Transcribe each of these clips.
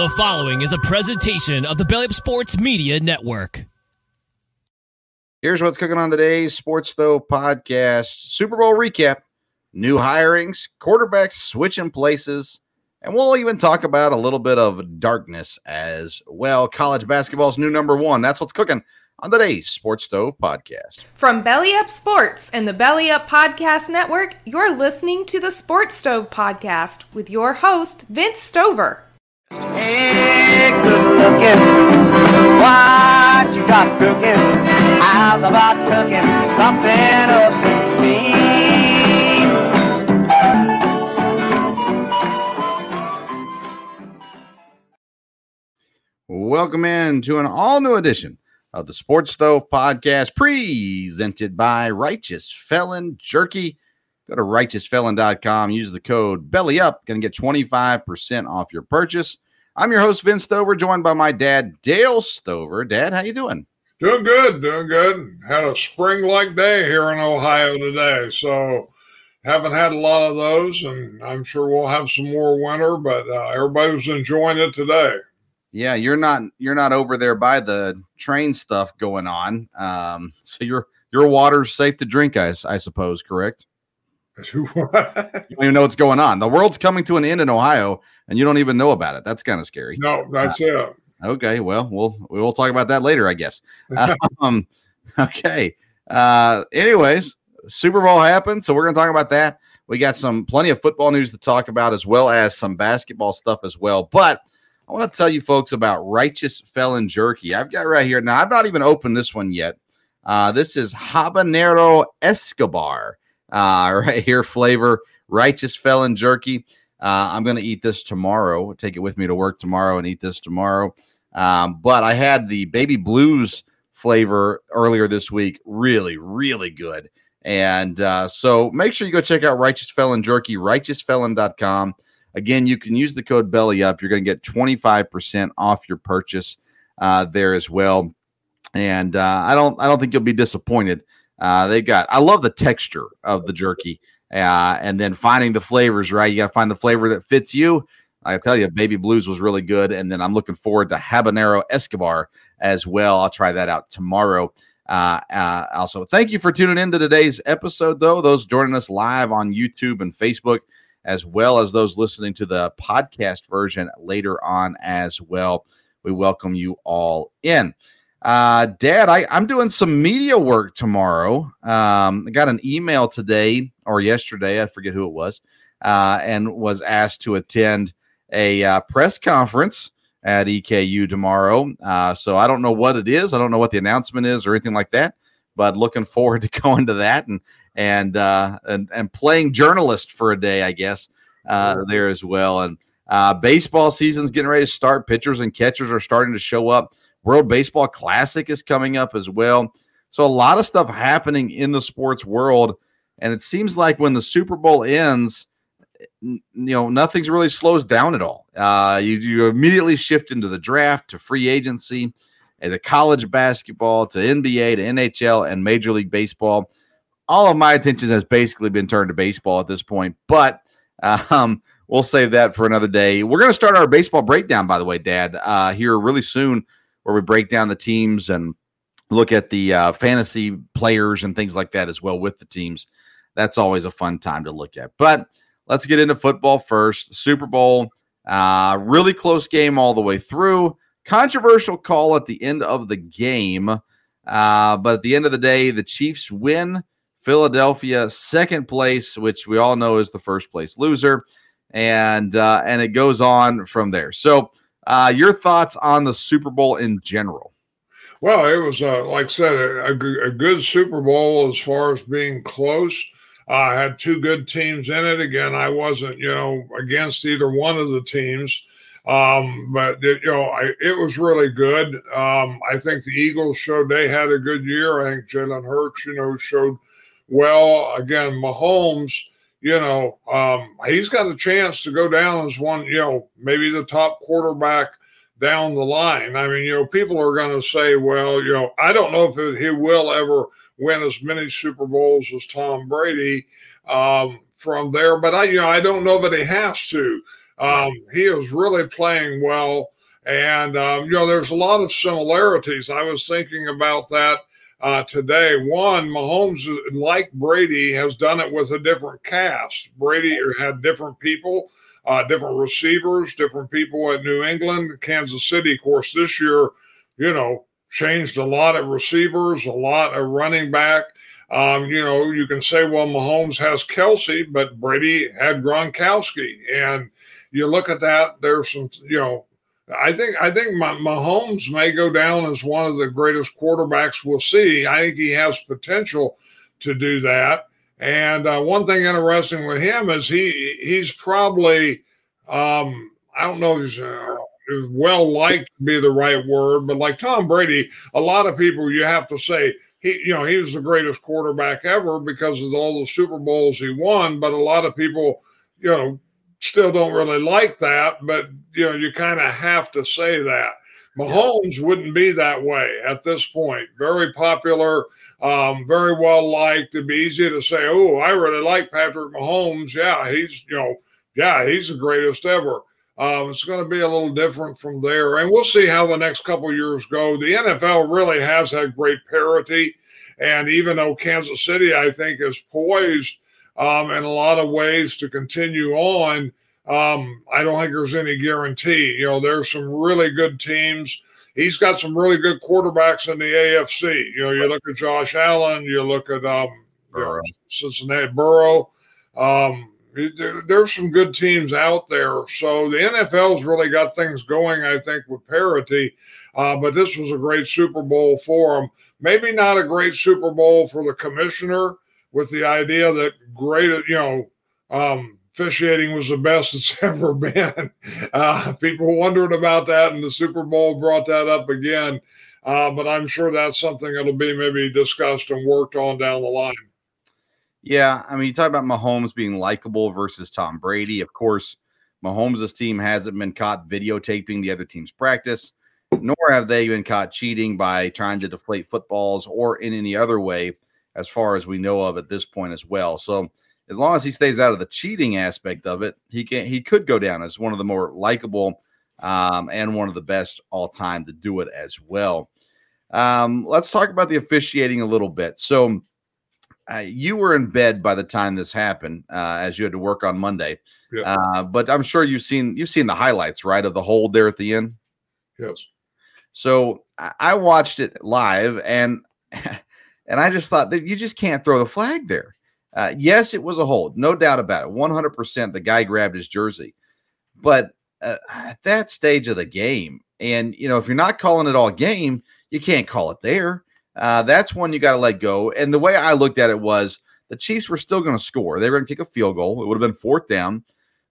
The following is a presentation of the Belly Up Sports Media Network. Here's what's cooking on today's Sports Stove podcast Super Bowl recap, new hirings, quarterbacks switching places, and we'll even talk about a little bit of darkness as well. College basketball's new number one. That's what's cooking on today's Sports Stove podcast. From Belly Up Sports and the Belly Up Podcast Network, you're listening to the Sports Stove podcast with your host, Vince Stover. Hey, good looking. What you got cooking? How's about cooking something up me? Welcome in to an all new edition of the Sports Stove podcast presented by Righteous Felon Jerky. Go to righteousfelon.com, use the code belly up, going to get 25% off your purchase. I'm your host, Vince Stover, joined by my dad, Dale Stover. Dad, how you doing? Doing good, doing good. Had a spring like day here in Ohio today. So haven't had a lot of those, and I'm sure we'll have some more winter, but uh, everybody was enjoying it today. Yeah, you're not you're not over there by the train stuff going on. Um, so your your water's safe to drink, I, I suppose, correct? you don't even know what's going on. The world's coming to an end in Ohio, and you don't even know about it. That's kind of scary. No, that's uh, it. Okay, well, we'll we'll talk about that later, I guess. um, okay. Uh, anyways, Super Bowl happened, so we're going to talk about that. We got some plenty of football news to talk about, as well as some basketball stuff as well. But I want to tell you folks about Righteous Felon Jerky. I've got right here now. I've not even opened this one yet. Uh, this is habanero Escobar uh, right here flavor, righteous felon jerky. Uh, I'm going to eat this tomorrow. Take it with me to work tomorrow and eat this tomorrow. Um, but I had the baby blues flavor earlier this week. Really, really good. And uh, so make sure you go check out Righteous Felon Jerky, righteousfelon.com. Again, you can use the code belly up. You're going to get 25% off your purchase uh, there as well. And uh, I don't I don't think you'll be disappointed uh, they got. I love the texture of the jerky, uh, and then finding the flavors right. You got to find the flavor that fits you. I tell you, Baby Blues was really good, and then I'm looking forward to Habanero Escobar as well. I'll try that out tomorrow. Uh, uh, also, thank you for tuning in to today's episode, though. Those joining us live on YouTube and Facebook, as well as those listening to the podcast version later on as well. We welcome you all in. Uh, Dad, I, I'm doing some media work tomorrow. Um, I got an email today or yesterday, I forget who it was, uh, and was asked to attend a uh, press conference at EKU tomorrow. Uh, so I don't know what it is. I don't know what the announcement is or anything like that, but looking forward to going to that and and uh, and, and playing journalist for a day, I guess, uh, there as well. And uh, baseball season's getting ready to start. Pitchers and catchers are starting to show up. World Baseball Classic is coming up as well. So a lot of stuff happening in the sports world. And it seems like when the Super Bowl ends, you know, nothing's really slows down at all. Uh, you, you immediately shift into the draft to free agency, and to college basketball to NBA to NHL and Major League Baseball. All of my attention has basically been turned to baseball at this point, but um, we'll save that for another day. We're going to start our baseball breakdown, by the way, Dad, uh, here really soon where we break down the teams and look at the uh, fantasy players and things like that as well with the teams. that's always a fun time to look at. But let's get into football first. Super Bowl, uh, really close game all the way through. Controversial call at the end of the game. Uh, but at the end of the day, the Chiefs win. Philadelphia second place, which we all know is the first place loser, and uh, and it goes on from there. So, uh, your thoughts on the Super Bowl in general? Well, it was uh, like I said, a, a, good Super Bowl as far as being close. I had two good teams in it. Again, I wasn't you know against either one of the teams. Um, but it, you know, I, it was really good. Um, I think the Eagles showed they had a good year. I think Jalen Hurts, you know, showed well. Again, Mahomes, you know, um, he's got a chance to go down as one, you know, maybe the top quarterback down the line. I mean, you know, people are going to say, well, you know, I don't know if it, he will ever win as many Super Bowls as Tom Brady um, from there, but I, you know, I don't know that he has to. Um, he is really playing well. And, um, you know, there's a lot of similarities. I was thinking about that uh, today. One, Mahomes, like Brady, has done it with a different cast. Brady had different people, uh, different receivers, different people at New England. Kansas City, of course, this year, you know, changed a lot of receivers, a lot of running back. Um, you know, you can say, well, Mahomes has Kelce, but Brady had Gronkowski. And you look at that, there's some, you know, I think I think Mahomes may go down as one of the greatest quarterbacks we'll see. I think he has potential to do that. And uh, one thing interesting with him is he he's probably um, I don't know if he's uh, well liked to be the right word, but like Tom Brady, a lot of people you have to say he you know he was the greatest quarterback ever because of all the Super Bowls he won. But a lot of people you know still don't really like that, but you know, you kind of have to say that. Mahomes yeah. wouldn't be that way at this point. Very popular, um, very well liked. It'd be easy to say, "Oh, I really like Patrick Mahomes." Yeah, he's you know, yeah, he's the greatest ever. Um, it's going to be a little different from there, and we'll see how the next couple years go. The NFL really has had great parity, and even though Kansas City, I think, is poised um, in a lot of ways to continue on. Um, I don't think there's any guarantee. You know, there's some really good teams. He's got some really good quarterbacks in the AFC. You know, you look at Josh Allen, you look at um, Burrow. You know, Cincinnati Burrow. Um, there, there's some good teams out there. So the NFL's really got things going, I think, with parity. Uh, but this was a great Super Bowl for them. Maybe not a great Super Bowl for the commissioner with the idea that great, you know, um, officiating was the best it's ever been. Uh, people wondered about that, and the Super Bowl brought that up again. Uh, but I'm sure that's something that'll be maybe discussed and worked on down the line. Yeah, I mean, you talk about Mahomes being likable versus Tom Brady. Of course, Mahomes' team hasn't been caught videotaping the other team's practice, nor have they been caught cheating by trying to deflate footballs or in any other way as far as we know of at this point as well. So as long as he stays out of the cheating aspect of it, he can he could go down as one of the more likable um, and one of the best all time to do it as well. Um, let's talk about the officiating a little bit. So uh, you were in bed by the time this happened, uh, as you had to work on Monday. Yeah. Uh, but I'm sure you've seen you've seen the highlights, right, of the hold there at the end. Yes. So I watched it live, and And I just thought that you just can't throw the flag there. Uh, yes, it was a hold, no doubt about it. 100% the guy grabbed his jersey. But uh, at that stage of the game, and you know, if you're not calling it all game, you can't call it there. Uh, that's one you got to let go. And the way I looked at it was the Chiefs were still going to score. They were going to kick a field goal. It would have been fourth down.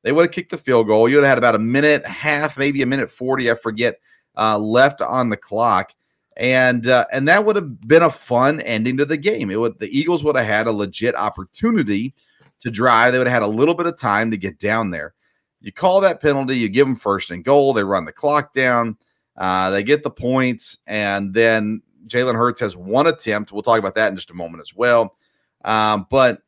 They would have kicked the field goal. You would have had about a minute, half, maybe a minute 40, I forget, uh, left on the clock and uh, and that would have been a fun ending to the game. It would the Eagles would have had a legit opportunity to drive. They would have had a little bit of time to get down there. You call that penalty, you give them first and goal. They run the clock down. Uh, they get the points, and then Jalen Hurts has one attempt. We'll talk about that in just a moment as well. Um, but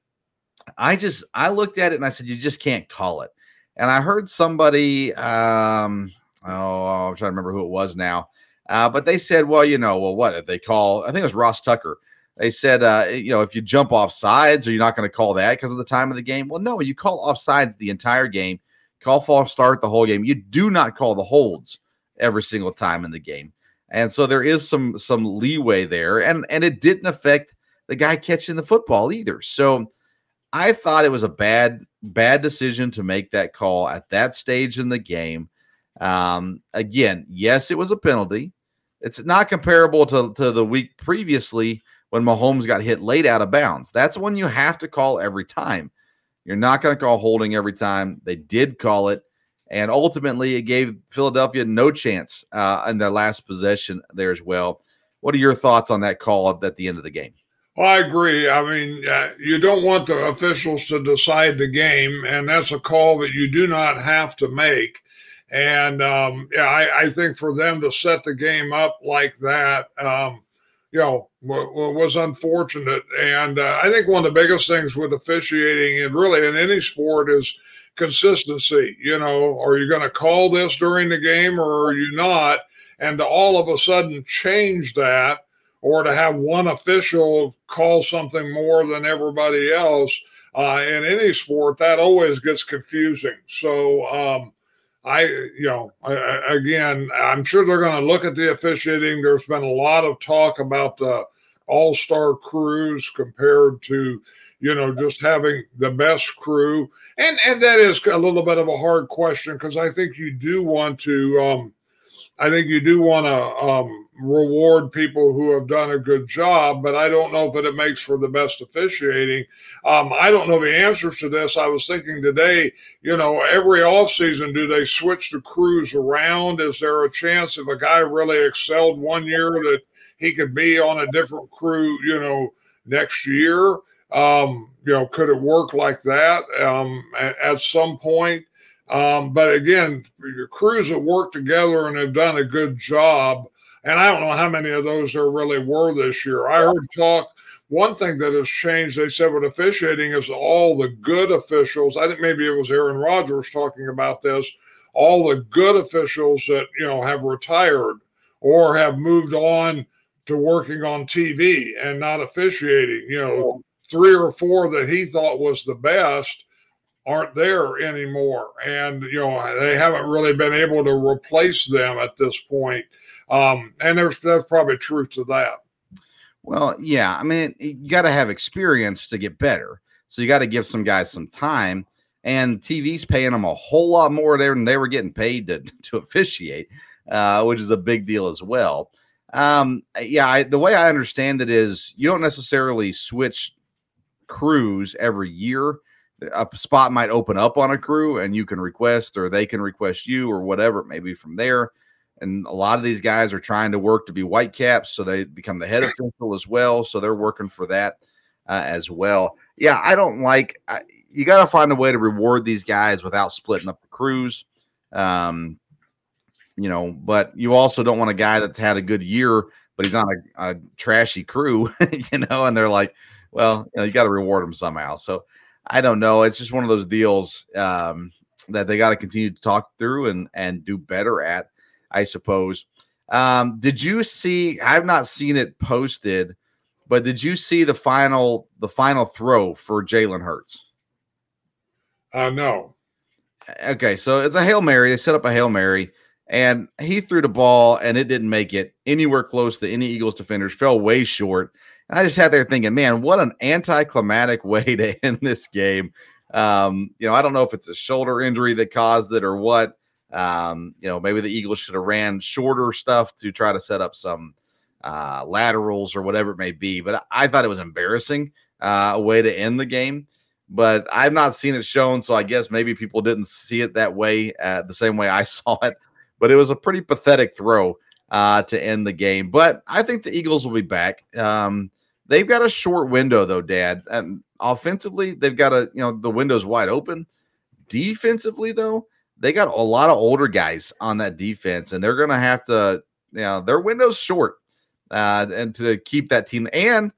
I just I looked at it and I said, you just can't call it. And I heard somebody, um, oh, I'm trying to remember who it was now uh, but they said, well, you know, well, what if they call? I think it was Ross Tucker. they said, uh, you know, if you jump off sides, are you not going to call that because of the time of the game? Well, no, you call off sides the entire game, call false start the whole game. You do not call the holds every single time in the game. And so there is some some leeway there. And and it didn't affect the guy catching the football either. So I thought it was a bad, bad decision to make that call at that stage in the game. Um, again, yes, it was a penalty. It's not comparable to, to the week previously when Mahomes got hit late out of bounds. That's when you have to call every time. You're not going to call holding every time. They did call it. And ultimately, it gave Philadelphia no chance uh, in their last possession there as well. What are your thoughts on that call at the end of the game? Well, I agree. I mean, uh, you don't want the officials to decide the game, and that's a call that you do not have to make. And um, yeah, I, I, think for them to set the game up like that, um, you know, w- was unfortunate. And uh, I think one of the biggest things with officiating, and really in any sport, is consistency. You know, are you going to call this during the game or are you not? And to all of a sudden change that, or to have one official call something more than everybody else uh, in any sport, that always gets confusing. So, um, I, you know, I, again, I'm sure they're going to look at the officiating. There's been a lot of talk about the all star crews compared to, you know, just having the best crew. And, and that is a little bit of a hard question because I think you do want to, um, I think you do want to um, reward people who have done a good job, but I don't know if it makes for the best officiating. Um, I don't know the answers to this. I was thinking today, you know, every offseason, do they switch the crews around? Is there a chance if a guy really excelled one year that he could be on a different crew, you know, next year? Um, you know, could it work like that um, at, at some point? Um, but again, your crews that work together and have done a good job. And I don't know how many of those there really were this year. I heard talk. One thing that has changed, they said with officiating, is all the good officials. I think maybe it was Aaron Rodgers talking about this. All the good officials that you know have retired or have moved on to working on TV and not officiating. You know, three or four that he thought was the best aren't there anymore. And, you know, they haven't really been able to replace them at this point. Um, and there's, there's probably truth to that. Well, yeah. I mean, you got to have experience to get better. So you got to give some guys some time. And TV's paying them a whole lot more there than they were getting paid to, to officiate, uh, which is a big deal as well. Um, yeah, I, the way I understand it is you don't necessarily switch crews every year a spot might open up on a crew and you can request or they can request you or whatever it may be from there and a lot of these guys are trying to work to be white caps so they become the head official as well so they're working for that uh, as well yeah i don't like I, you got to find a way to reward these guys without splitting up the crews um you know but you also don't want a guy that's had a good year but he's on a, a trashy crew you know and they're like well you, know, you got to reward him somehow so I don't know. It's just one of those deals um, that they got to continue to talk through and and do better at, I suppose. Um, did you see? I've not seen it posted, but did you see the final the final throw for Jalen Hurts? Uh, no. Okay, so it's a hail mary. They set up a hail mary, and he threw the ball, and it didn't make it anywhere close to any Eagles defenders. Fell way short. I just sat there thinking, man, what an anticlimactic way to end this game. Um, you know, I don't know if it's a shoulder injury that caused it or what. Um, you know, maybe the Eagles should have ran shorter stuff to try to set up some uh, laterals or whatever it may be. But I thought it was embarrassing uh, a way to end the game. But I've not seen it shown, so I guess maybe people didn't see it that way, uh, the same way I saw it. But it was a pretty pathetic throw uh, to end the game. But I think the Eagles will be back. Um, They've got a short window though, Dad. And offensively, they've got a you know the window's wide open. Defensively, though, they got a lot of older guys on that defense, and they're gonna have to, you know, their window's short, uh, and to keep that team. And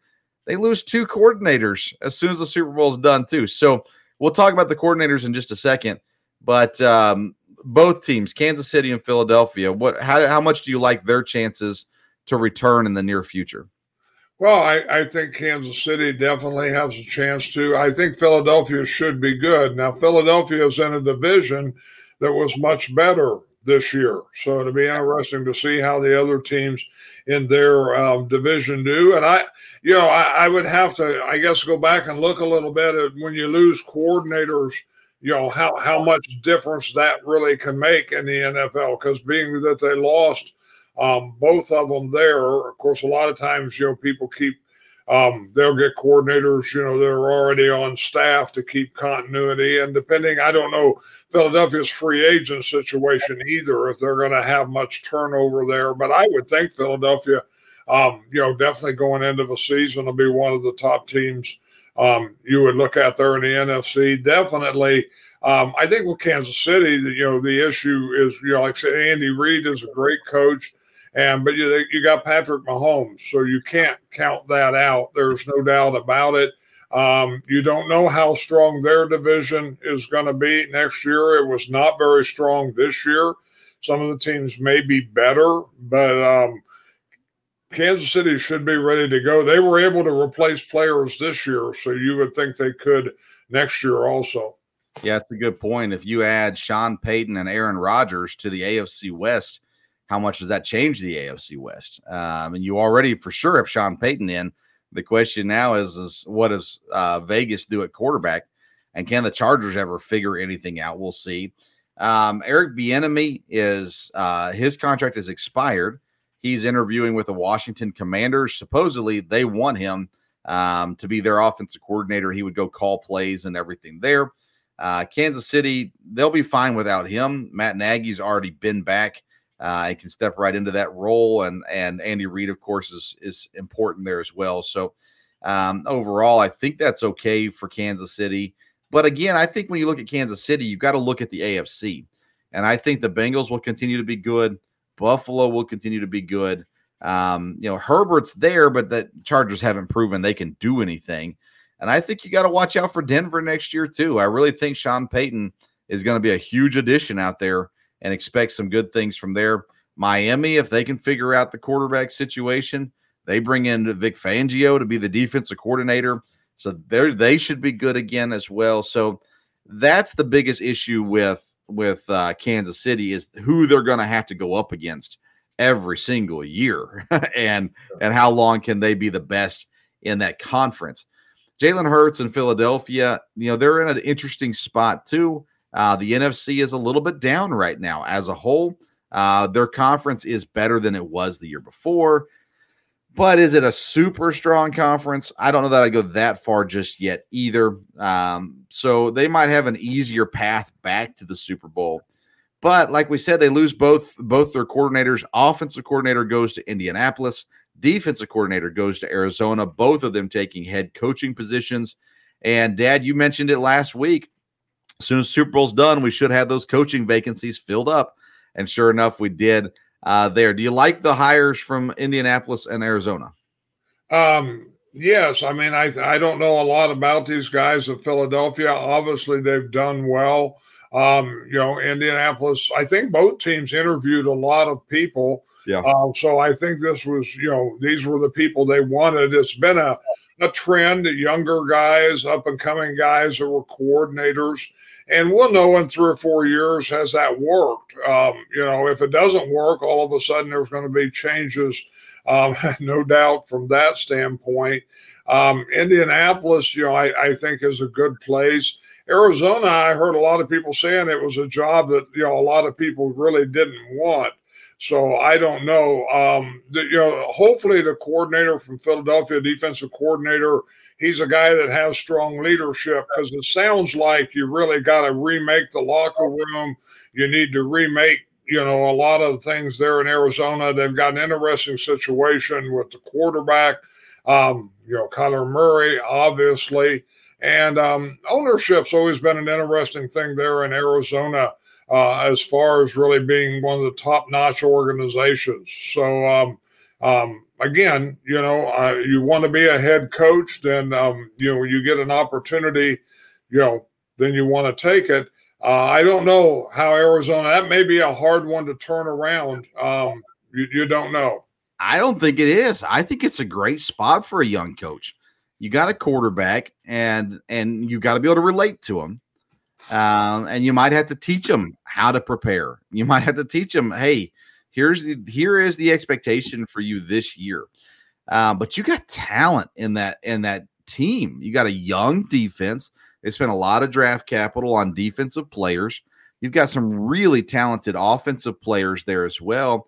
they lose two coordinators as soon as the Super Bowl is done, too. So we'll talk about the coordinators in just a second. But um, both teams, Kansas City and Philadelphia, what how how much do you like their chances to return in the near future? Well, I, I think Kansas City definitely has a chance to. I think Philadelphia should be good. Now, Philadelphia is in a division that was much better this year. So it'll be interesting to see how the other teams in their um, division do. And I, you know, I, I, would have to, I guess, go back and look a little bit at when you lose coordinators, you know, how, how much difference that really can make in the NFL. Because being that they lost um, both of them there, of course, a lot of times, you know, people keep um, they'll get coordinators, you know, they're already on staff to keep continuity. And depending, I don't know Philadelphia's free agent situation either, if they're going to have much turnover there. But I would think Philadelphia, um, you know, definitely going into the season will be one of the top teams um, you would look at there in the NFC. Definitely. Um, I think with Kansas City, you know, the issue is, you know, like I said, Andy Reid is a great coach. And but you you got Patrick Mahomes, so you can't count that out. There's no doubt about it. Um, you don't know how strong their division is going to be next year. It was not very strong this year. Some of the teams may be better, but um, Kansas City should be ready to go. They were able to replace players this year, so you would think they could next year also. Yeah, that's a good point. If you add Sean Payton and Aaron Rodgers to the AFC West, how much does that change the AFC West? Um, and you already for sure have Sean Payton in. The question now is, is what does uh, Vegas do at quarterback? And can the Chargers ever figure anything out? We'll see. Um, Eric Bieniemy is uh, his contract is expired. He's interviewing with the Washington Commanders. Supposedly, they want him um, to be their offensive coordinator. He would go call plays and everything there. Uh, Kansas City, they'll be fine without him. Matt Nagy's already been back uh, and can step right into that role. And and Andy Reid, of course, is is important there as well. So um, overall, I think that's okay for Kansas City. But again, I think when you look at Kansas City, you've got to look at the AFC. And I think the Bengals will continue to be good. Buffalo will continue to be good. Um, you know, Herbert's there, but the Chargers haven't proven they can do anything. And I think you got to watch out for Denver next year, too. I really think Sean Payton is going to be a huge addition out there and expect some good things from there. Miami, if they can figure out the quarterback situation, they bring in Vic Fangio to be the defensive coordinator. So they they should be good again as well. So that's the biggest issue with with uh, Kansas City is who they're going to have to go up against every single year, and and how long can they be the best in that conference? Jalen Hurts in Philadelphia, you know, they're in an interesting spot too. Uh, the NFC is a little bit down right now as a whole. Uh, their conference is better than it was the year before. But is it a super strong conference? I don't know that I go that far just yet either. Um, so they might have an easier path back to the Super Bowl. But like we said, they lose both both their coordinators. Offensive coordinator goes to Indianapolis. Defensive coordinator goes to Arizona. Both of them taking head coaching positions. And Dad, you mentioned it last week. As soon as Super Bowl's done, we should have those coaching vacancies filled up. And sure enough, we did uh, there. Do you like the hires from Indianapolis and Arizona? Um, yes. I mean, I I don't know a lot about these guys of Philadelphia. Obviously, they've done well. Um, you know, Indianapolis. I think both teams interviewed a lot of people. Yeah. Um, so I think this was, you know, these were the people they wanted. It's been a a trend. Younger guys, up and coming guys that were coordinators and we'll know in three or four years has that worked. Um, you know, if it doesn't work, all of a sudden there's going to be changes, um, no doubt from that standpoint. Um, Indianapolis, you know, I, I think is a good place. Arizona, I heard a lot of people saying it was a job that you know a lot of people really didn't want. So I don't know. Um, the, you know, hopefully the coordinator from Philadelphia, defensive coordinator, he's a guy that has strong leadership because it sounds like you really got to remake the locker room. You need to remake, you know, a lot of things there in Arizona. They've got an interesting situation with the quarterback, um, you know, Kyler Murray, obviously. And um, ownership's always been an interesting thing there in Arizona. Uh, as far as really being one of the top notch organizations. So, um, um, again, you know, uh, you want to be a head coach, then um, you know you get an opportunity, you know, then you want to take it. Uh, I don't know how Arizona. That may be a hard one to turn around. Um, you, you don't know. I don't think it is. I think it's a great spot for a young coach. You got a quarterback, and and you got to be able to relate to him. Um, and you might have to teach them how to prepare. You might have to teach them, hey, here's the here is the expectation for you this year. Uh, but you got talent in that in that team. You got a young defense. They spent a lot of draft capital on defensive players. You've got some really talented offensive players there as well.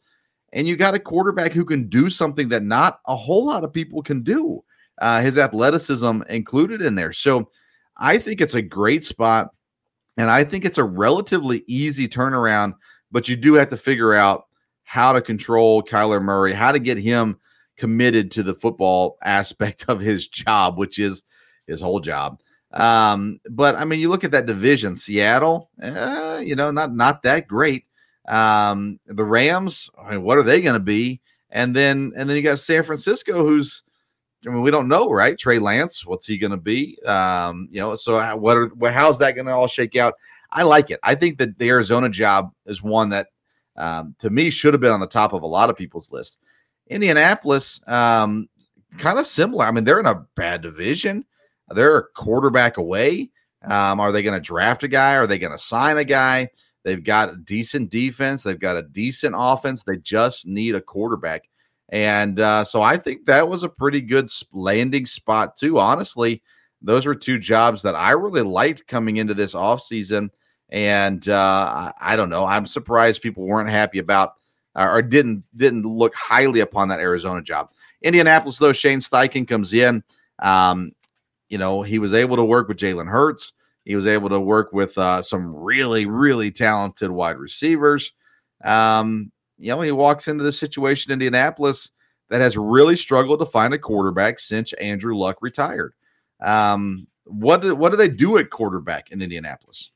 And you got a quarterback who can do something that not a whole lot of people can do. Uh, his athleticism included in there. So I think it's a great spot. And I think it's a relatively easy turnaround, but you do have to figure out how to control Kyler Murray, how to get him committed to the football aspect of his job, which is his whole job. Um, but I mean, you look at that division, Seattle, eh, you know, not not that great. Um, the Rams, I mean, what are they going to be? And then and then you got San Francisco, who's I mean, we don't know, right? Trey Lance, what's he going to be? Um, you know, so what are how's that going to all shake out? I like it. I think that the Arizona job is one that um, to me should have been on the top of a lot of people's list. Indianapolis, um, kind of similar. I mean, they're in a bad division. They're a quarterback away. Um, are they going to draft a guy? Are they going to sign a guy? They've got a decent defense. They've got a decent offense. They just need a quarterback. And uh, so I think that was a pretty good landing spot, too. Honestly, those were two jobs that I really liked coming into this offseason. And uh, I, don't know. I'm surprised people weren't happy about or didn't didn't look highly upon that Arizona job. Indianapolis, though, Shane Steichen comes in. Um, you know, he was able to work with Jalen Hurts. He was able to work with uh, some really, really talented wide receivers. Um, you know, he walks into the situation in Indianapolis that has really struggled to find a quarterback since Andrew Luck retired. Um, what do, what do they do at quarterback in Indianapolis?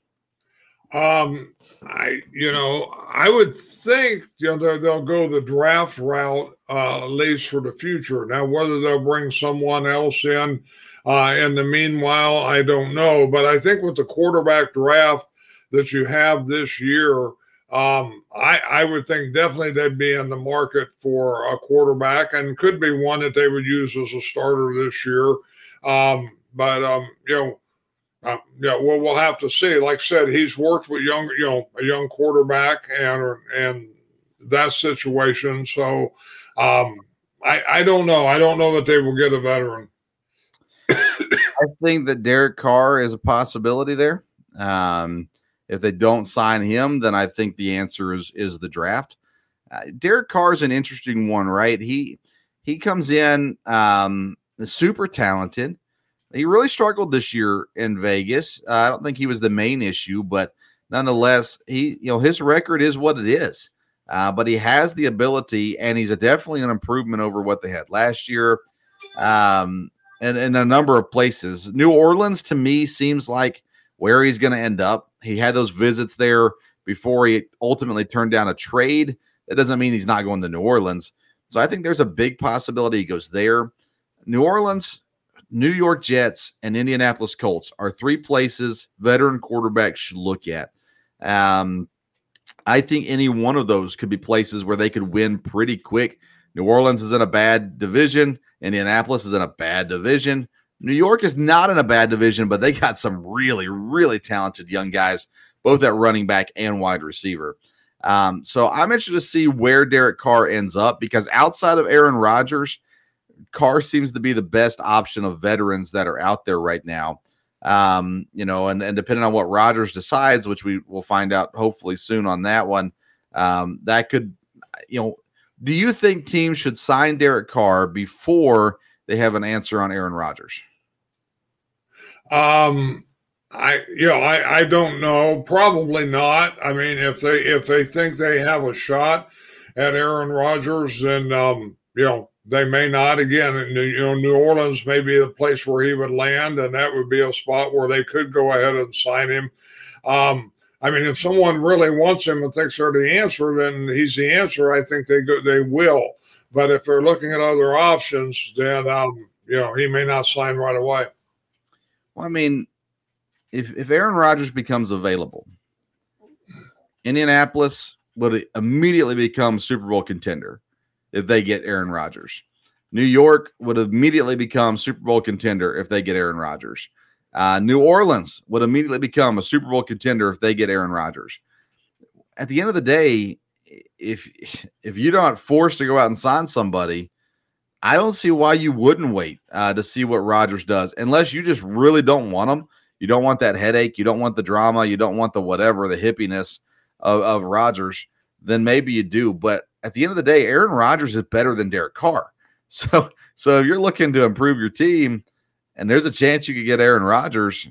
Um, I you know I would think you know they'll, they'll go the draft route uh, at least for the future. Now whether they'll bring someone else in uh, in the meanwhile, I don't know. But I think with the quarterback draft that you have this year, um, I, I would think definitely they'd be in the market for a quarterback and could be one that they would use as a starter this year. Um, but um, you know uh, yeah, well, we'll have to see. Like I said, he's worked with young, you know, a young quarterback and and that situation. So um, I I don't know. I don't know that they will get a veteran. I think that Derek Carr is a possibility there. Um, if they don't sign him, then I think the answer is is the draft. Uh, Derek Carr is an interesting one, right? He he comes in um, super talented. He really struggled this year in Vegas. Uh, I don't think he was the main issue, but nonetheless, he you know his record is what it is. Uh, but he has the ability, and he's definitely an improvement over what they had last year, um, and in a number of places. New Orleans to me seems like where he's going to end up. He had those visits there before he ultimately turned down a trade. That doesn't mean he's not going to New Orleans. So I think there's a big possibility he goes there. New Orleans, New York Jets and Indianapolis Colts are three places veteran quarterbacks should look at. Um, I think any one of those could be places where they could win pretty quick. New Orleans is in a bad division. Indianapolis is in a bad division. New York is not in a bad division, but they got some really, really talented young guys, both at running back and wide receiver. Um, so I'm interested to see where Derek Carr ends up because outside of Aaron Rodgers, Carr seems to be the best option of veterans that are out there right now. Um, you know, and, and depending on what Rodgers decides, which we will find out hopefully soon on that one, um, that could, you know, do you think teams should sign Derek Carr before they have an answer on Aaron Rodgers? Um, I you know I I don't know. Probably not. I mean, if they if they think they have a shot at Aaron Rodgers, then um, you know they may not. Again, And, you know, New Orleans may be the place where he would land, and that would be a spot where they could go ahead and sign him. Um, I mean, if someone really wants him and thinks they're the answer, then he's the answer. I think they go, they will. But if they're looking at other options, then um, you know he may not sign right away. Well, I mean, if if Aaron Rodgers becomes available, Indianapolis would immediately become Super Bowl contender if they get Aaron Rodgers. New York would immediately become Super Bowl contender if they get Aaron Rodgers. Uh, New Orleans would immediately become a Super Bowl contender if they get Aaron Rodgers. At the end of the day, if if you're not forced to go out and sign somebody, I don't see why you wouldn't wait uh, to see what Rodgers does, unless you just really don't want him. You don't want that headache. You don't want the drama. You don't want the whatever, the hippiness of, of Rodgers. Then maybe you do. But at the end of the day, Aaron Rodgers is better than Derek Carr. So, so if you're looking to improve your team, and there's a chance you could get Aaron Rodgers,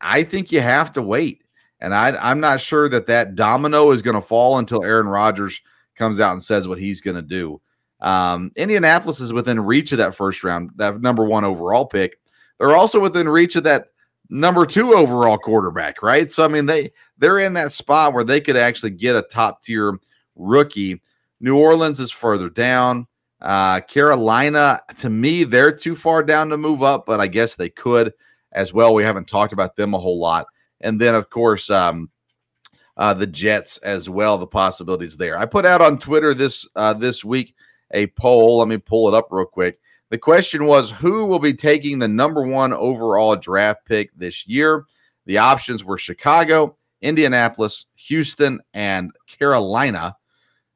I think you have to wait. And I, I'm not sure that that domino is going to fall until Aaron Rodgers comes out and says what he's going to do. Um, Indianapolis is within reach of that first round, that number one overall pick. They're also within reach of that number two overall quarterback, right? So I mean, they they're in that spot where they could actually get a top tier rookie. New Orleans is further down. Uh, Carolina, to me, they're too far down to move up, but I guess they could as well. We haven't talked about them a whole lot. And then, of course, um, uh, the Jets as well. The possibilities there. I put out on Twitter this uh, this week a poll. Let me pull it up real quick. The question was who will be taking the number one overall draft pick this year? The options were Chicago, Indianapolis, Houston, and Carolina.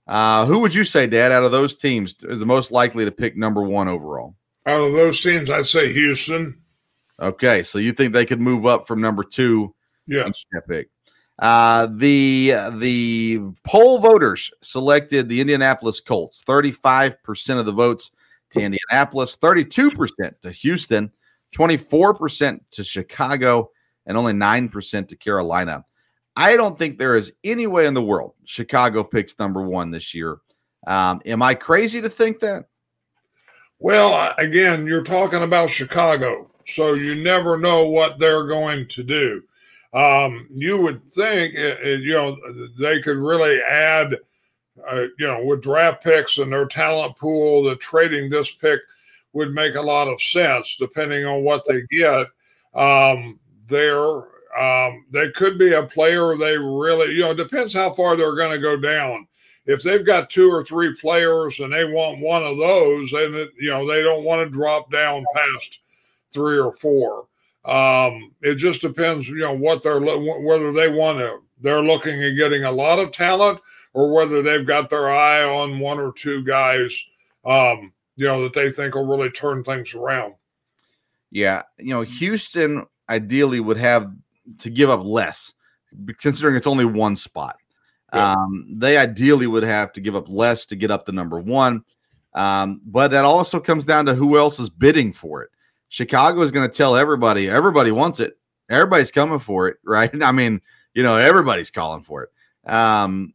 Uh, who would you say, Dad, out of those teams is the most likely to pick number one overall? Out of those teams, I'd say Houston. Okay, so you think they could move up from number two? Yes. Pick. Uh, the the poll voters selected the Indianapolis Colts. Thirty five percent of the votes to Indianapolis, thirty two percent to Houston, twenty four percent to Chicago, and only nine percent to Carolina. I don't think there is any way in the world Chicago picks number one this year. Um, am I crazy to think that? Well, again, you're talking about Chicago, so you never know what they're going to do. Um, you would think, it, it, you know, they could really add, uh, you know, with draft picks and their talent pool, that trading this pick would make a lot of sense depending on what they get. Um, there, um, they could be a player they really, you know, depends how far they're going to go down. If they've got two or three players and they want one of those, and you know they don't want to drop down past three or four. Um, it just depends, you know, what they're whether they want to. They're looking at getting a lot of talent, or whether they've got their eye on one or two guys, um, you know, that they think will really turn things around. Yeah, you know, Houston ideally would have to give up less, considering it's only one spot. Yeah. Um, they ideally would have to give up less to get up to number one. Um, but that also comes down to who else is bidding for it. Chicago is going to tell everybody, everybody wants it. Everybody's coming for it, right? I mean, you know, everybody's calling for it. Um,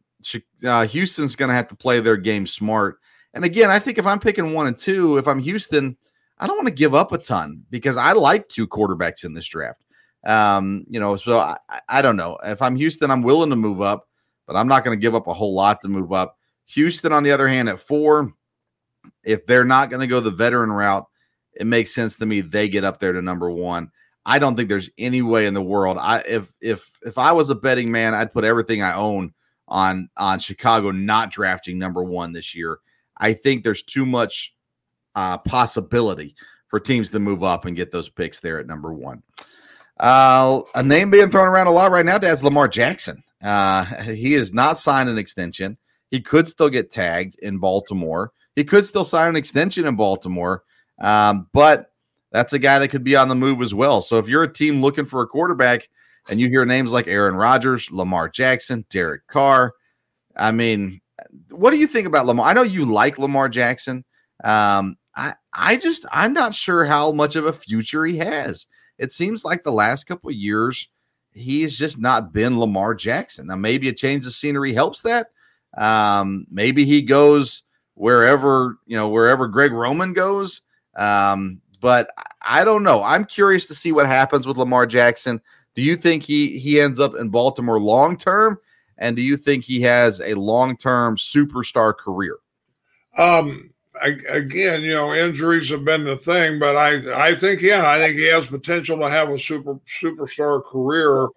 uh, Houston's going to have to play their game smart. And again, I think if I'm picking one and two, if I'm Houston, I don't want to give up a ton because I like two quarterbacks in this draft. Um, you know, so I, I don't know. If I'm Houston, I'm willing to move up, but I'm not going to give up a whole lot to move up. Houston, on the other hand, at four, if they're not going to go the veteran route, it makes sense to me they get up there to number one. I don't think there's any way in the world. I if if if I was a betting man, I'd put everything I own on on Chicago not drafting number one this year. I think there's too much uh, possibility for teams to move up and get those picks there at number one. Uh, a name being thrown around a lot right now, Dad's Lamar Jackson. Uh, he has not signed an extension. He could still get tagged in Baltimore. He could still sign an extension in Baltimore, um, but that's a guy that could be on the move as well. So if you're a team looking for a quarterback and you hear names like Aaron Rodgers, Lamar Jackson, Derek Carr, I mean, what do you think about Lamar? I know you like Lamar Jackson. Um, I I just I'm not sure how much of a future he has it seems like the last couple years he's just not been Lamar Jackson. Now maybe a change of scenery helps that. Um, maybe he goes wherever you know wherever Greg Roman goes. Um, but I don't know. I'm curious to see what happens with Lamar Jackson. Do you think he he ends up in Baltimore long term? And do you think he has a long term superstar career? Um, again, you know, injuries have been the thing, but I, I think, yeah, I think he has potential to have a super superstar career.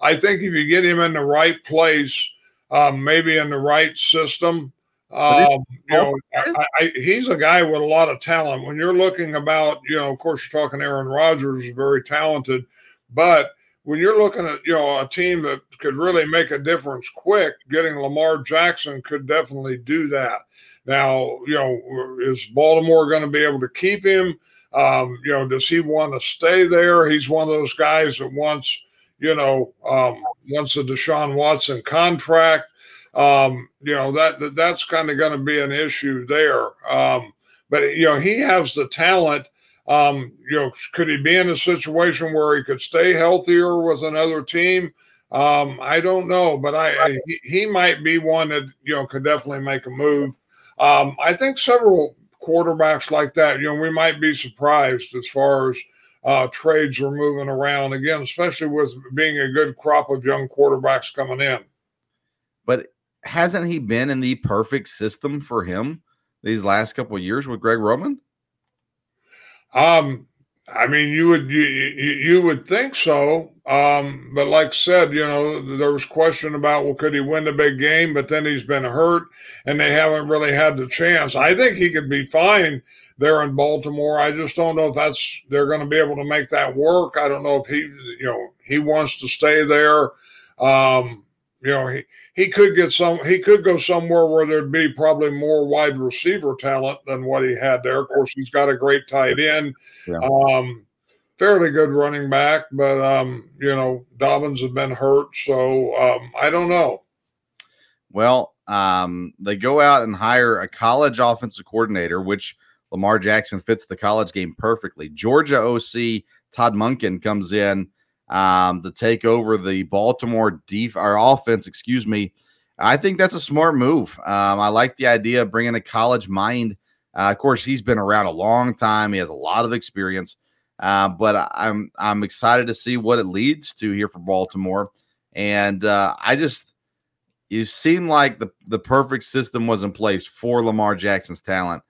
I think if you get him in the right place, um, maybe in the right system, Um, you know, I, I, he's a guy with a lot of talent. When you're looking about, you know, of course, you're talking Aaron Rodgers is very talented, but when you're looking at, you know, a team that could really make a difference quick, getting Lamar Jackson could definitely do that. Now, you know, is Baltimore going to be able to keep him? Um, you know, does he want to stay there? He's one of those guys that wants, you know, um, wants a Deshaun Watson contract. Um, you know that, that that's kind of going to be an issue there. Um, but you know, he has the talent. Um, you know, could he be in a situation where he could stay healthier with another team? Um, I don't know, but I, I he, might be one that you know could definitely make a move. Um, I think several quarterbacks like that, you know, we might be surprised as far as uh, trades are moving around again, especially with being a good crop of young quarterbacks coming in. But hasn't he been in the perfect system for him these last couple years with Greg Roman? Um, I mean, you would you, you would think so, um, but like I said, you know, there was question about well, could he win the big game? But then he's been hurt, and they haven't really had the chance. I think he could be fine there in Baltimore. I just don't know if that's they're going to be able to make that work. I don't know if he, you know, he wants to stay there. Um, you know, he, he could get some, he could go somewhere where there'd be probably more wide receiver talent than what he had there. Of course, he's got a great tight end, yeah. um, fairly good running back, but, um, you know, Dobbins has been hurt. So um, I don't know. Well, um, they go out and hire a college offensive coordinator, which Lamar Jackson fits the college game perfectly. Georgia OC Todd Monken comes in um, to take over the Baltimore def- our offense, excuse me. I think that's a smart move. Um, I like the idea of bringing a college mind. Uh, of course, he's been around a long time. He has a lot of experience, uh, but I'm I'm excited to see what it leads to here for Baltimore. And uh, I just you seem like the the perfect system was in place for Lamar Jackson's talent,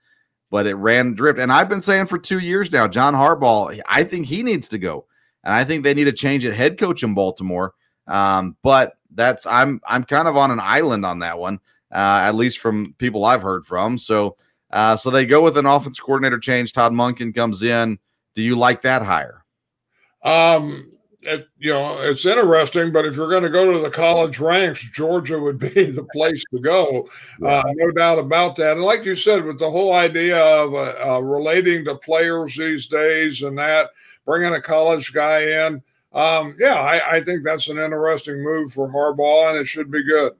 but it ran drift. And I've been saying for two years now, John Harbaugh, I think he needs to go and I think they need a change at head coach in Baltimore. Um, but that's I'm I'm kind of on an island on that one, uh, at least from people I've heard from. So uh, so they go with an offense coordinator change. Todd Monken comes in. Do you like that hire? Um, it, you know, it's interesting, but if you're going to go to the college ranks, Georgia would be the place to go. Uh, no doubt about that. And like you said, with the whole idea of uh, uh, relating to players these days and that, bringing a college guy in. Um, yeah, I, I think that's an interesting move for Harbaugh, and it should be good.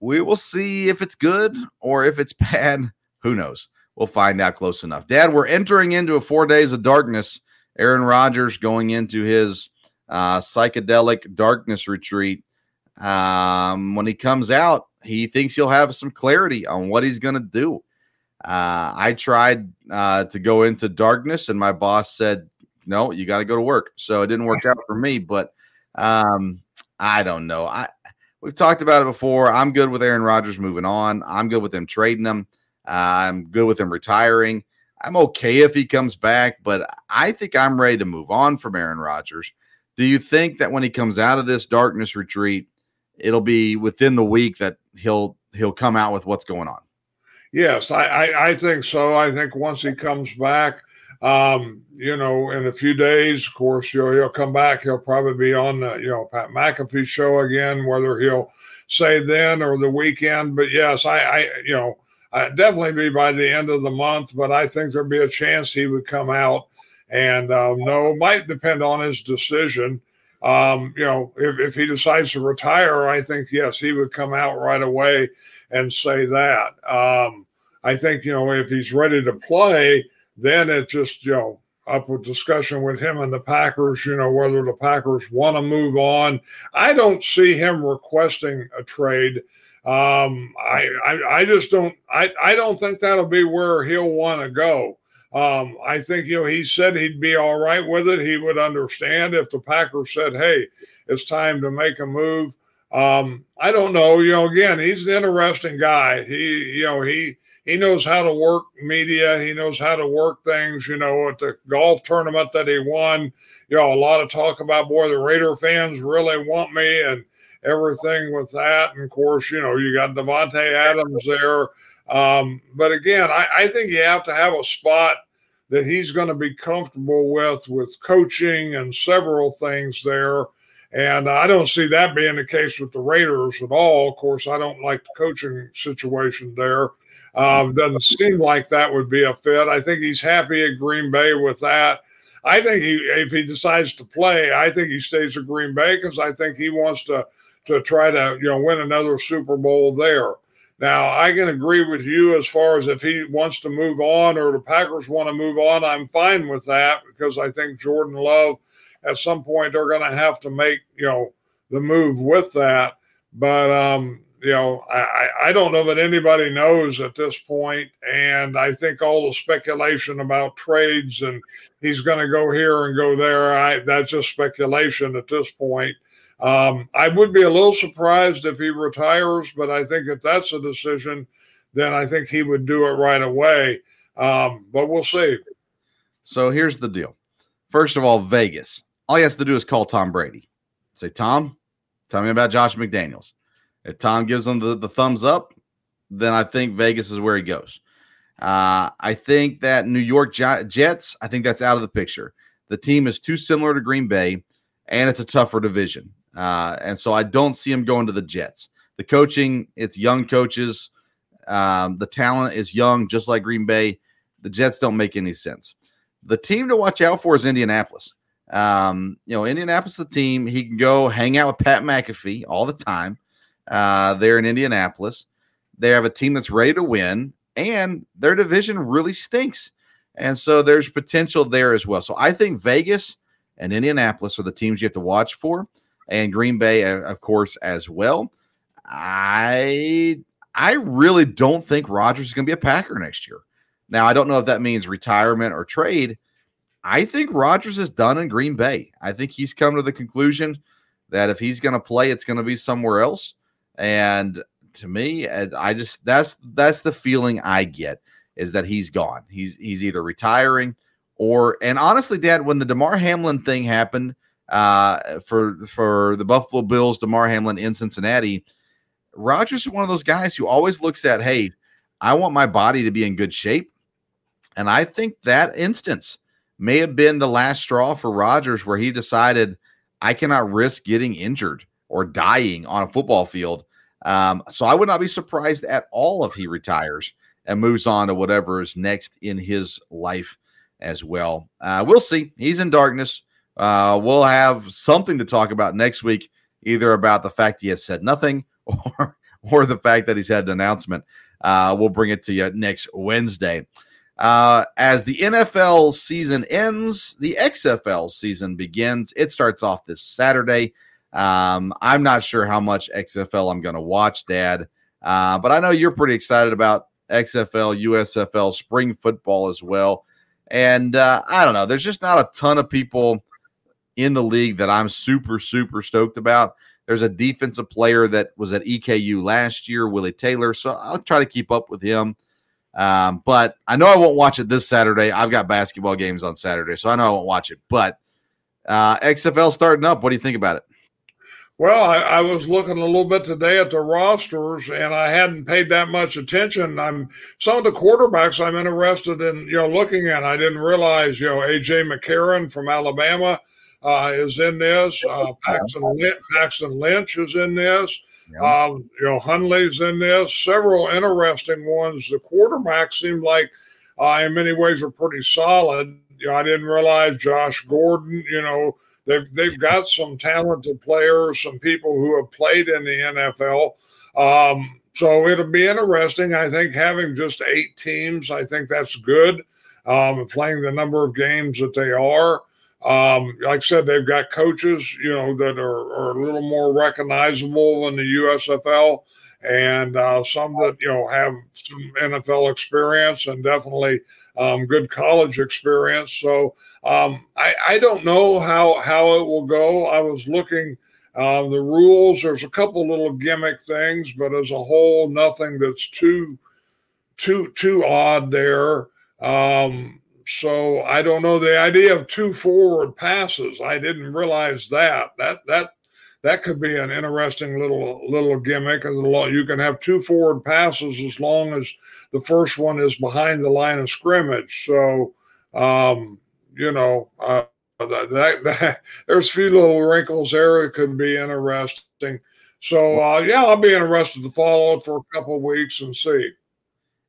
We will see if it's good or if it's bad. Who knows? We'll find out close enough. Dad, we're entering into a four days of darkness. Aaron Rodgers going into his uh, psychedelic darkness retreat. Um, when he comes out, he thinks he'll have some clarity on what he's going to do. Uh, I tried uh, to go into darkness, and my boss said, no, you got to go to work. So it didn't work out for me. But um, I don't know. I we've talked about it before. I'm good with Aaron Rodgers moving on. I'm good with him trading him. Uh, I'm good with him retiring. I'm okay if he comes back, but I think I'm ready to move on from Aaron Rodgers. Do you think that when he comes out of this darkness retreat, it'll be within the week that he'll he'll come out with what's going on? Yes, I, I, I think so. I think once he comes back, um, you know, in a few days, of course, you know, he'll come back. He'll probably be on the, you know, Pat McAfee show again, whether he'll say then or the weekend. But yes, I, I you know, I definitely be by the end of the month, but I think there'd be a chance he would come out. And um, no, might depend on his decision. Um, you know, if, if he decides to retire, I think, yes, he would come out right away and say that. Um, I think, you know, if he's ready to play, then it just, you know, up with discussion with him and the Packers, you know, whether the Packers want to move on. I don't see him requesting a trade. Um, I, I, I just don't, I, I don't think that'll be where he'll want to go. Um, I think, you know, he said he'd be all right with it. He would understand if the Packers said, hey, it's time to make a move. Um, I don't know. You know, again, he's an interesting guy. He, you know, he he knows how to work media. He knows how to work things. You know, at the golf tournament that he won, you know, a lot of talk about boy, the Raider fans really want me and everything with that. And of course, you know, you got Davante Adams there. Um, but again, I, I think you have to have a spot that he's going to be comfortable with, with coaching and several things there. And I don't see that being the case with the Raiders at all. Of course, I don't like the coaching situation there. Um, doesn't seem like that would be a fit. I think he's happy at Green Bay with that. I think he, if he decides to play, I think he stays at Green Bay because I think he wants to to try to you know win another Super Bowl there. Now I can agree with you as far as if he wants to move on or the Packers want to move on. I'm fine with that because I think Jordan Love at some point they're going to have to make you know the move with that. But um, you know, I, I don't know that anybody knows at this point, and I think all the speculation about trades and he's going to go here and go there, I that's just speculation at this point. Um, I would be a little surprised if he retires, but I think if that's a decision, then I think he would do it right away. Um, but we'll see. So here's the deal. First of all, Vegas. All he has to do is call Tom Brady. Say, Tom, tell me about Josh McDaniels. If Tom gives him the, the thumbs up, then I think Vegas is where he goes. Uh, I think that New York Jets, I think that's out of the picture. The team is too similar to Green Bay, and it's a tougher division. Uh, and so I don't see him going to the Jets. The coaching, it's young coaches. Um, the talent is young, just like Green Bay. The Jets don't make any sense. The team to watch out for is Indianapolis. Um, you know, Indianapolis, the team, he can go hang out with Pat McAfee all the time. Uh, there in Indianapolis. They have a team that's ready to win, and their division really stinks. And so there's potential there as well. So I think Vegas and Indianapolis are the teams you have to watch for and Green Bay, uh, of course, as well. I I really don't think Rodgers is going to be a Packer next year. Now, I don't know if that means retirement or trade. I think Rodgers is done in Green Bay. I think he's come to the conclusion that if he's going to play, it's going to be somewhere else. And to me, I just that's that's the feeling I get is that he's gone. He's he's either retiring or and honestly, Dad, when the Damar Hamlin thing happened, uh, for for the Buffalo Bills, Damar Hamlin in Cincinnati. Rodgers is one of those guys who always looks at, hey, I want my body to be in good shape, and I think that instance may have been the last straw for Rodgers, where he decided I cannot risk getting injured or dying on a football field. Um, so I would not be surprised at all if he retires and moves on to whatever is next in his life as well. Uh, we'll see. He's in darkness. Uh, we'll have something to talk about next week, either about the fact he has said nothing or or the fact that he's had an announcement. Uh, we'll bring it to you next Wednesday. Uh, as the NFL season ends, the XFL season begins. It starts off this Saturday. Um, I'm not sure how much XFL I'm going to watch, Dad, uh, but I know you're pretty excited about XFL, USFL, spring football as well. And uh, I don't know, there's just not a ton of people in the league that I'm super, super stoked about. There's a defensive player that was at EKU last year, Willie Taylor. So I'll try to keep up with him. Um, but I know I won't watch it this Saturday. I've got basketball games on Saturday, so I know I won't watch it. But uh, XFL starting up. What do you think about it? Well, I, I, was looking a little bit today at the rosters, and I hadn't paid that much attention. I'm some of the quarterbacks I'm interested in, you know, looking at. I didn't realize, you know, AJ McCarron from Alabama uh, is in this. Uh, Paxton, Lynch, Paxton Lynch is in this. Yeah. Um, you know, Hundley's in this. Several interesting ones. The quarterbacks seem like, uh, in many ways, are pretty solid. You know, I didn't realize Josh Gordon. You know, they've they've got some talented players, some people who have played in the NFL. Um, so it'll be interesting. I think having just eight teams, I think that's good. Um, playing the number of games that they are. Um, like I said, they've got coaches, you know, that are, are a little more recognizable in the USFL, and uh, some that you know have some NFL experience and definitely um, good college experience. So um, I, I don't know how how it will go. I was looking Uh, the rules, there's a couple little gimmick things, but as a whole, nothing that's too too too odd there. Um, so I don't know the idea of two forward passes. I didn't realize that. That that that could be an interesting little little gimmick. You can have two forward passes as long as the first one is behind the line of scrimmage. So, um, you know, uh, that, that, that, there's a few little wrinkles there. It could be interesting. So, uh, yeah, I'll be interested to follow it for a couple of weeks and see.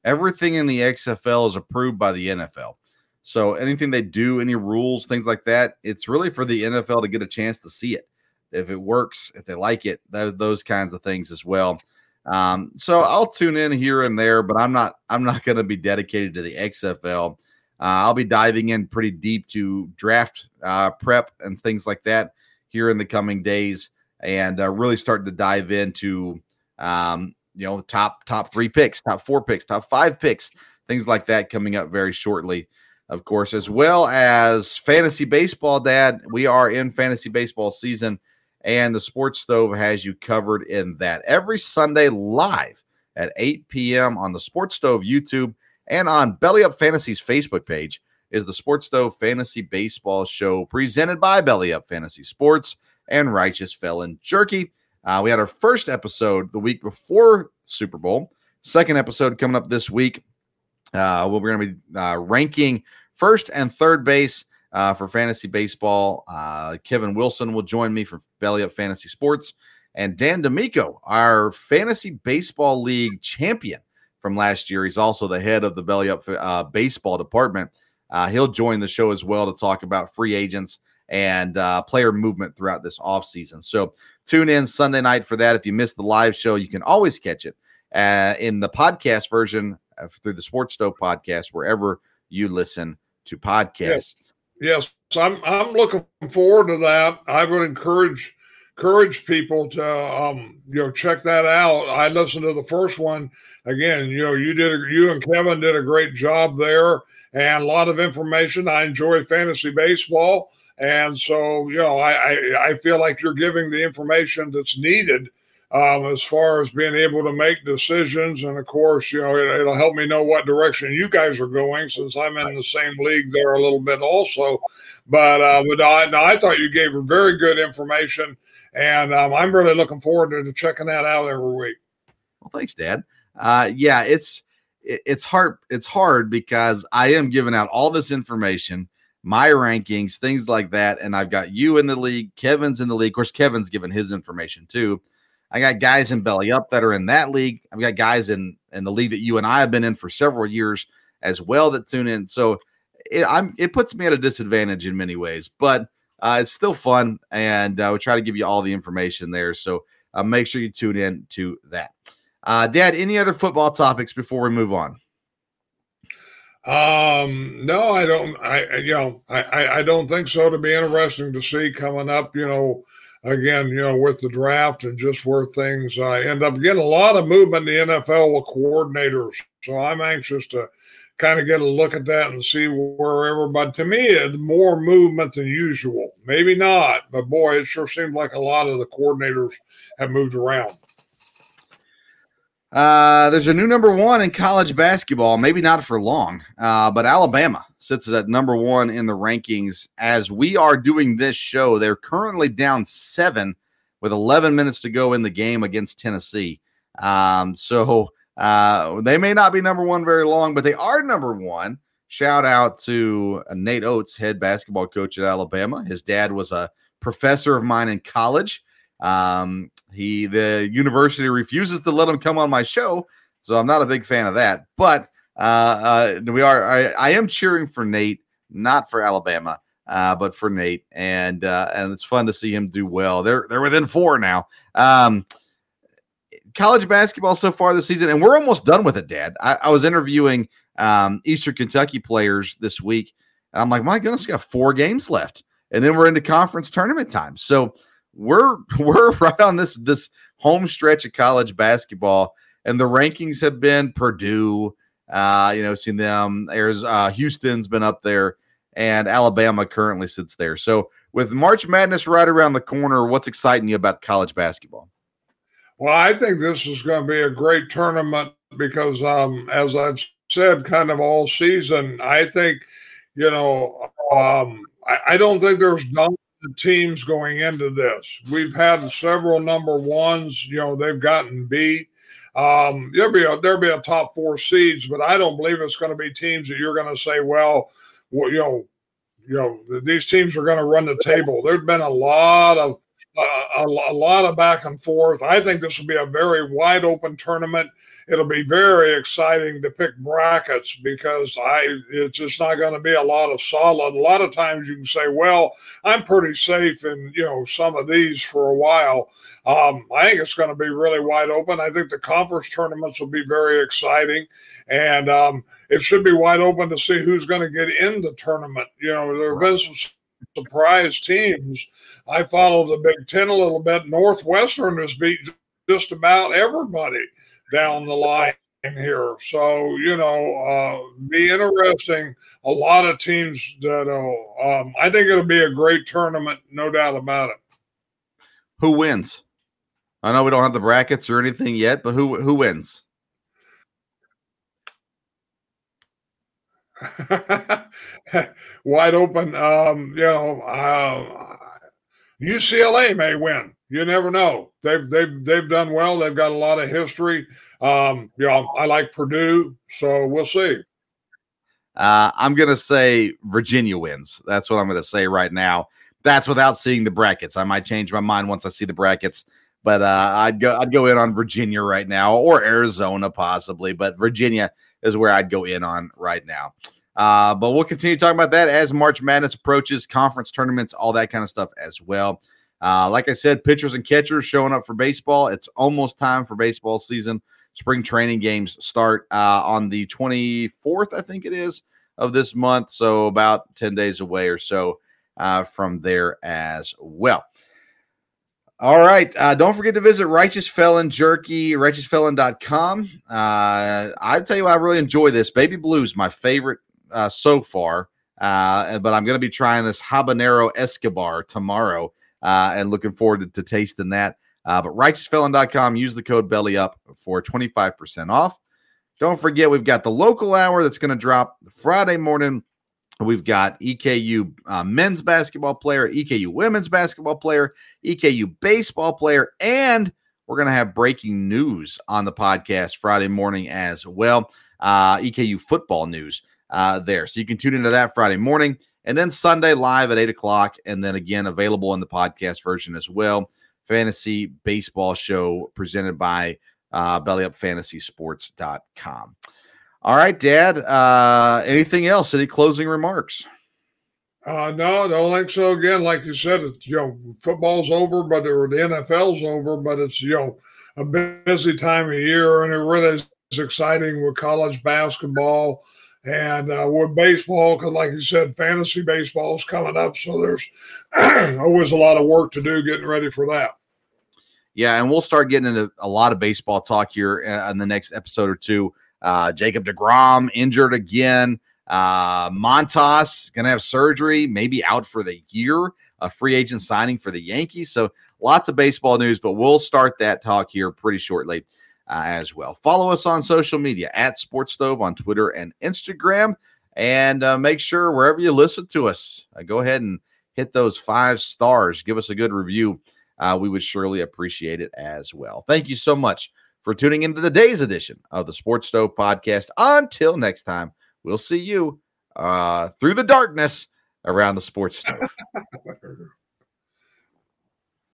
Everything in the XFL is approved by the NFL. So anything they do, any rules, things like that, it's really for the NFL to get a chance to see it. If it works, if they like it, those, those kinds of things as well. Um, so I'll tune in here and there, but I'm not I'm not going to be dedicated to the XFL. Uh, I'll be diving in pretty deep to draft uh, prep and things like that here in the coming days, and uh, really starting to dive into um, you know top top three picks, top four picks, top five picks, things like that coming up very shortly of course, as well as fantasy baseball, Dad. We are in fantasy baseball season, and the Sports Stove has you covered in that every Sunday live at 8 p.m. on the Sports Stove YouTube and on Belly Up Fantasy's Facebook page is the Sports Stove Fantasy Baseball Show presented by Belly Up Fantasy Sports and Righteous Felon Jerky. Uh, we had our first episode the week before Super Bowl. Second episode coming up this week uh, we're going to be uh, ranking first and third base uh, for fantasy baseball. Uh, Kevin Wilson will join me for Belly Up Fantasy Sports. And Dan D'Amico, our fantasy baseball league champion from last year. He's also the head of the Belly Up uh, baseball department. Uh, he'll join the show as well to talk about free agents and player movement throughout this offseason. So tune in Sunday night for that. If you missed the live show, you can always catch it in the podcast version uh, through the Sports Stove podcast, wherever you listen to podcasts. Yes. yes, I'm I'm looking forward to that. I would encourage encourage people to um, you know check that out. I listened to the first one again. You know, you did a, you and Kevin did a great job there, and a lot of information. I enjoy fantasy baseball, and so you know, I I, I feel like you're giving the information that's needed um, as far as being able to make decisions. And of course, you know, it, will help me know what direction you guys are going since I'm in the same league there a little bit also. But, uh, but I, no, I thought you gave very good information. And um, I'm really looking forward to, to, checking that out every week. Well, thanks, Dad. Uh, yeah, it's it, it's hard. It's hard because I am giving out all this information, my rankings, things like that, and I've got you in the league. Kevin's in the league. Of course, Kevin's given his information too I got guys in belly up that are in that league. I've got guys in in the league that you and I have been in for several years as well that tune in. So it, I'm it puts me at a disadvantage in many ways, but uh, it's still fun, and uh, we try to give you all the information there. So uh, make sure you tune in to that. Uh, Dad, any other football topics before we move on? Um, no, I don't. I you know I I don't think so. To be interesting to see coming up, you know again, you know, with the draft and just where things uh, end up getting a lot of movement in the NFL with coordinators. So I'm anxious to kind of get a look at that and see where everybody, to me, it's more movement than usual. Maybe not, but boy, it sure seems like a lot of the coordinators have moved around. Uh, there's a new number one in college basketball. Maybe not for long, uh, but Alabama sits at number one in the rankings. As we are doing this show, they're currently down seven with 11 minutes to go in the game against Tennessee. Um, so uh, they may not be number one very long, but they are number one. Shout out to uh, Nate Oats, head basketball coach at Alabama. His dad was a professor of mine in college. Um, he the university refuses to let him come on my show, so I'm not a big fan of that. But uh, uh, we are. I, I, am cheering for Nate, not for Alabama, uh, but for Nate, and uh, and it's fun to see him do well. They're they're within four now. Um, college basketball so far this season, and we're almost done with it, Dad. I, I was interviewing um, Eastern Kentucky players this week, and I'm like, my goodness, we got four games left, and then we're into conference tournament time. So we're we're right on this this home stretch of college basketball, and the rankings have been Purdue. Uh, you know, seen them. There's uh, Houston's been up there, and Alabama currently sits there. So with March Madness right around the corner, what's exciting you about college basketball? Well, I think this is going to be a great tournament because, um, as I've said, kind of all season, I think, you know, um, I, I don't think there's dominant teams going into this. We've had several number ones, you know, they've gotten beat. Um, there'll be a there'll be a top four seeds, but I don't believe it's going to be teams that you're going to say, well, well, you know, you know, these teams are going to run the table. There's been a lot of a, a, lot of back and forth. I think this will be a very wide open tournament. It'll be very exciting to pick brackets because I it's just not going to be a lot of solid. A lot of times you can say, well, I'm pretty safe in you know some of these for a while. Um, I think it's going to be really wide open. I think the conference tournaments will be very exciting, and um, it should be wide open to see who's going to get in the tournament. You know, there have been some surprise teams. I follow the Big Ten a little bit. Northwestern has beat just about everybody down the line here. So, you know, uh, be interesting. A lot of teams that uh, um, I think it'll be a great tournament, no doubt about it. Who wins? I know we don't have the brackets or anything yet, but who who wins? Wide open. Um, you know, uh, UCLA may win. You never know. They've they've they've done well. They've got a lot of history. Um, you know, I like Purdue, so we'll see. Uh, I'm gonna say Virginia wins. That's what I'm gonna say right now. That's without seeing the brackets. I might change my mind once I see the brackets, but uh, I'd go I'd go in on Virginia right now or Arizona possibly, but Virginia is where I'd go in on right now. Uh, but we'll continue talking about that as March Madness approaches, conference tournaments, all that kind of stuff as well. Uh, like I said, pitchers and catchers showing up for baseball. It's almost time for baseball season. Spring training games start uh, on the 24th, I think it is, of this month. So about 10 days away or so uh, from there as well. All right. Uh, don't forget to visit Righteous Felon Jerky, righteousfelon.com. Uh, I tell you, I really enjoy this. Baby Blues, my favorite uh, so far. Uh, but I'm going to be trying this habanero Escobar tomorrow uh, and looking forward to, to tasting that. Uh, but righteousfelon.com, use the code belly up for 25% off. Don't forget, we've got the local hour that's going to drop Friday morning. We've got EKU uh, men's basketball player, EKU women's basketball player, EKU baseball player, and we're going to have breaking news on the podcast Friday morning as well. Uh, EKU football news uh, there. So you can tune into that Friday morning and then Sunday live at eight o'clock. And then again, available in the podcast version as well. Fantasy baseball show presented by uh, bellyupfantasysports.com. All right, Dad. Uh, anything else? Any closing remarks? Uh, no, I don't think so. Again, like you said, it's you know football's over, but or the NFL's over, but it's you know a busy time of year, and it really is exciting with college basketball and uh, with baseball, because like you said, fantasy baseball is coming up, so there's always a lot of work to do getting ready for that. Yeah, and we'll start getting into a lot of baseball talk here uh, in the next episode or two. Uh, Jacob DeGrom injured again. Uh, Montas to have surgery, maybe out for the year. A free agent signing for the Yankees. So lots of baseball news, but we'll start that talk here pretty shortly uh, as well. Follow us on social media at Sports Stove on Twitter and Instagram. And uh, make sure wherever you listen to us, uh, go ahead and hit those five stars. Give us a good review. Uh, we would surely appreciate it as well. Thank you so much for tuning into the day's edition of the Sports Stove podcast. Until next time, we'll see you uh, through the darkness around the Sports Stove.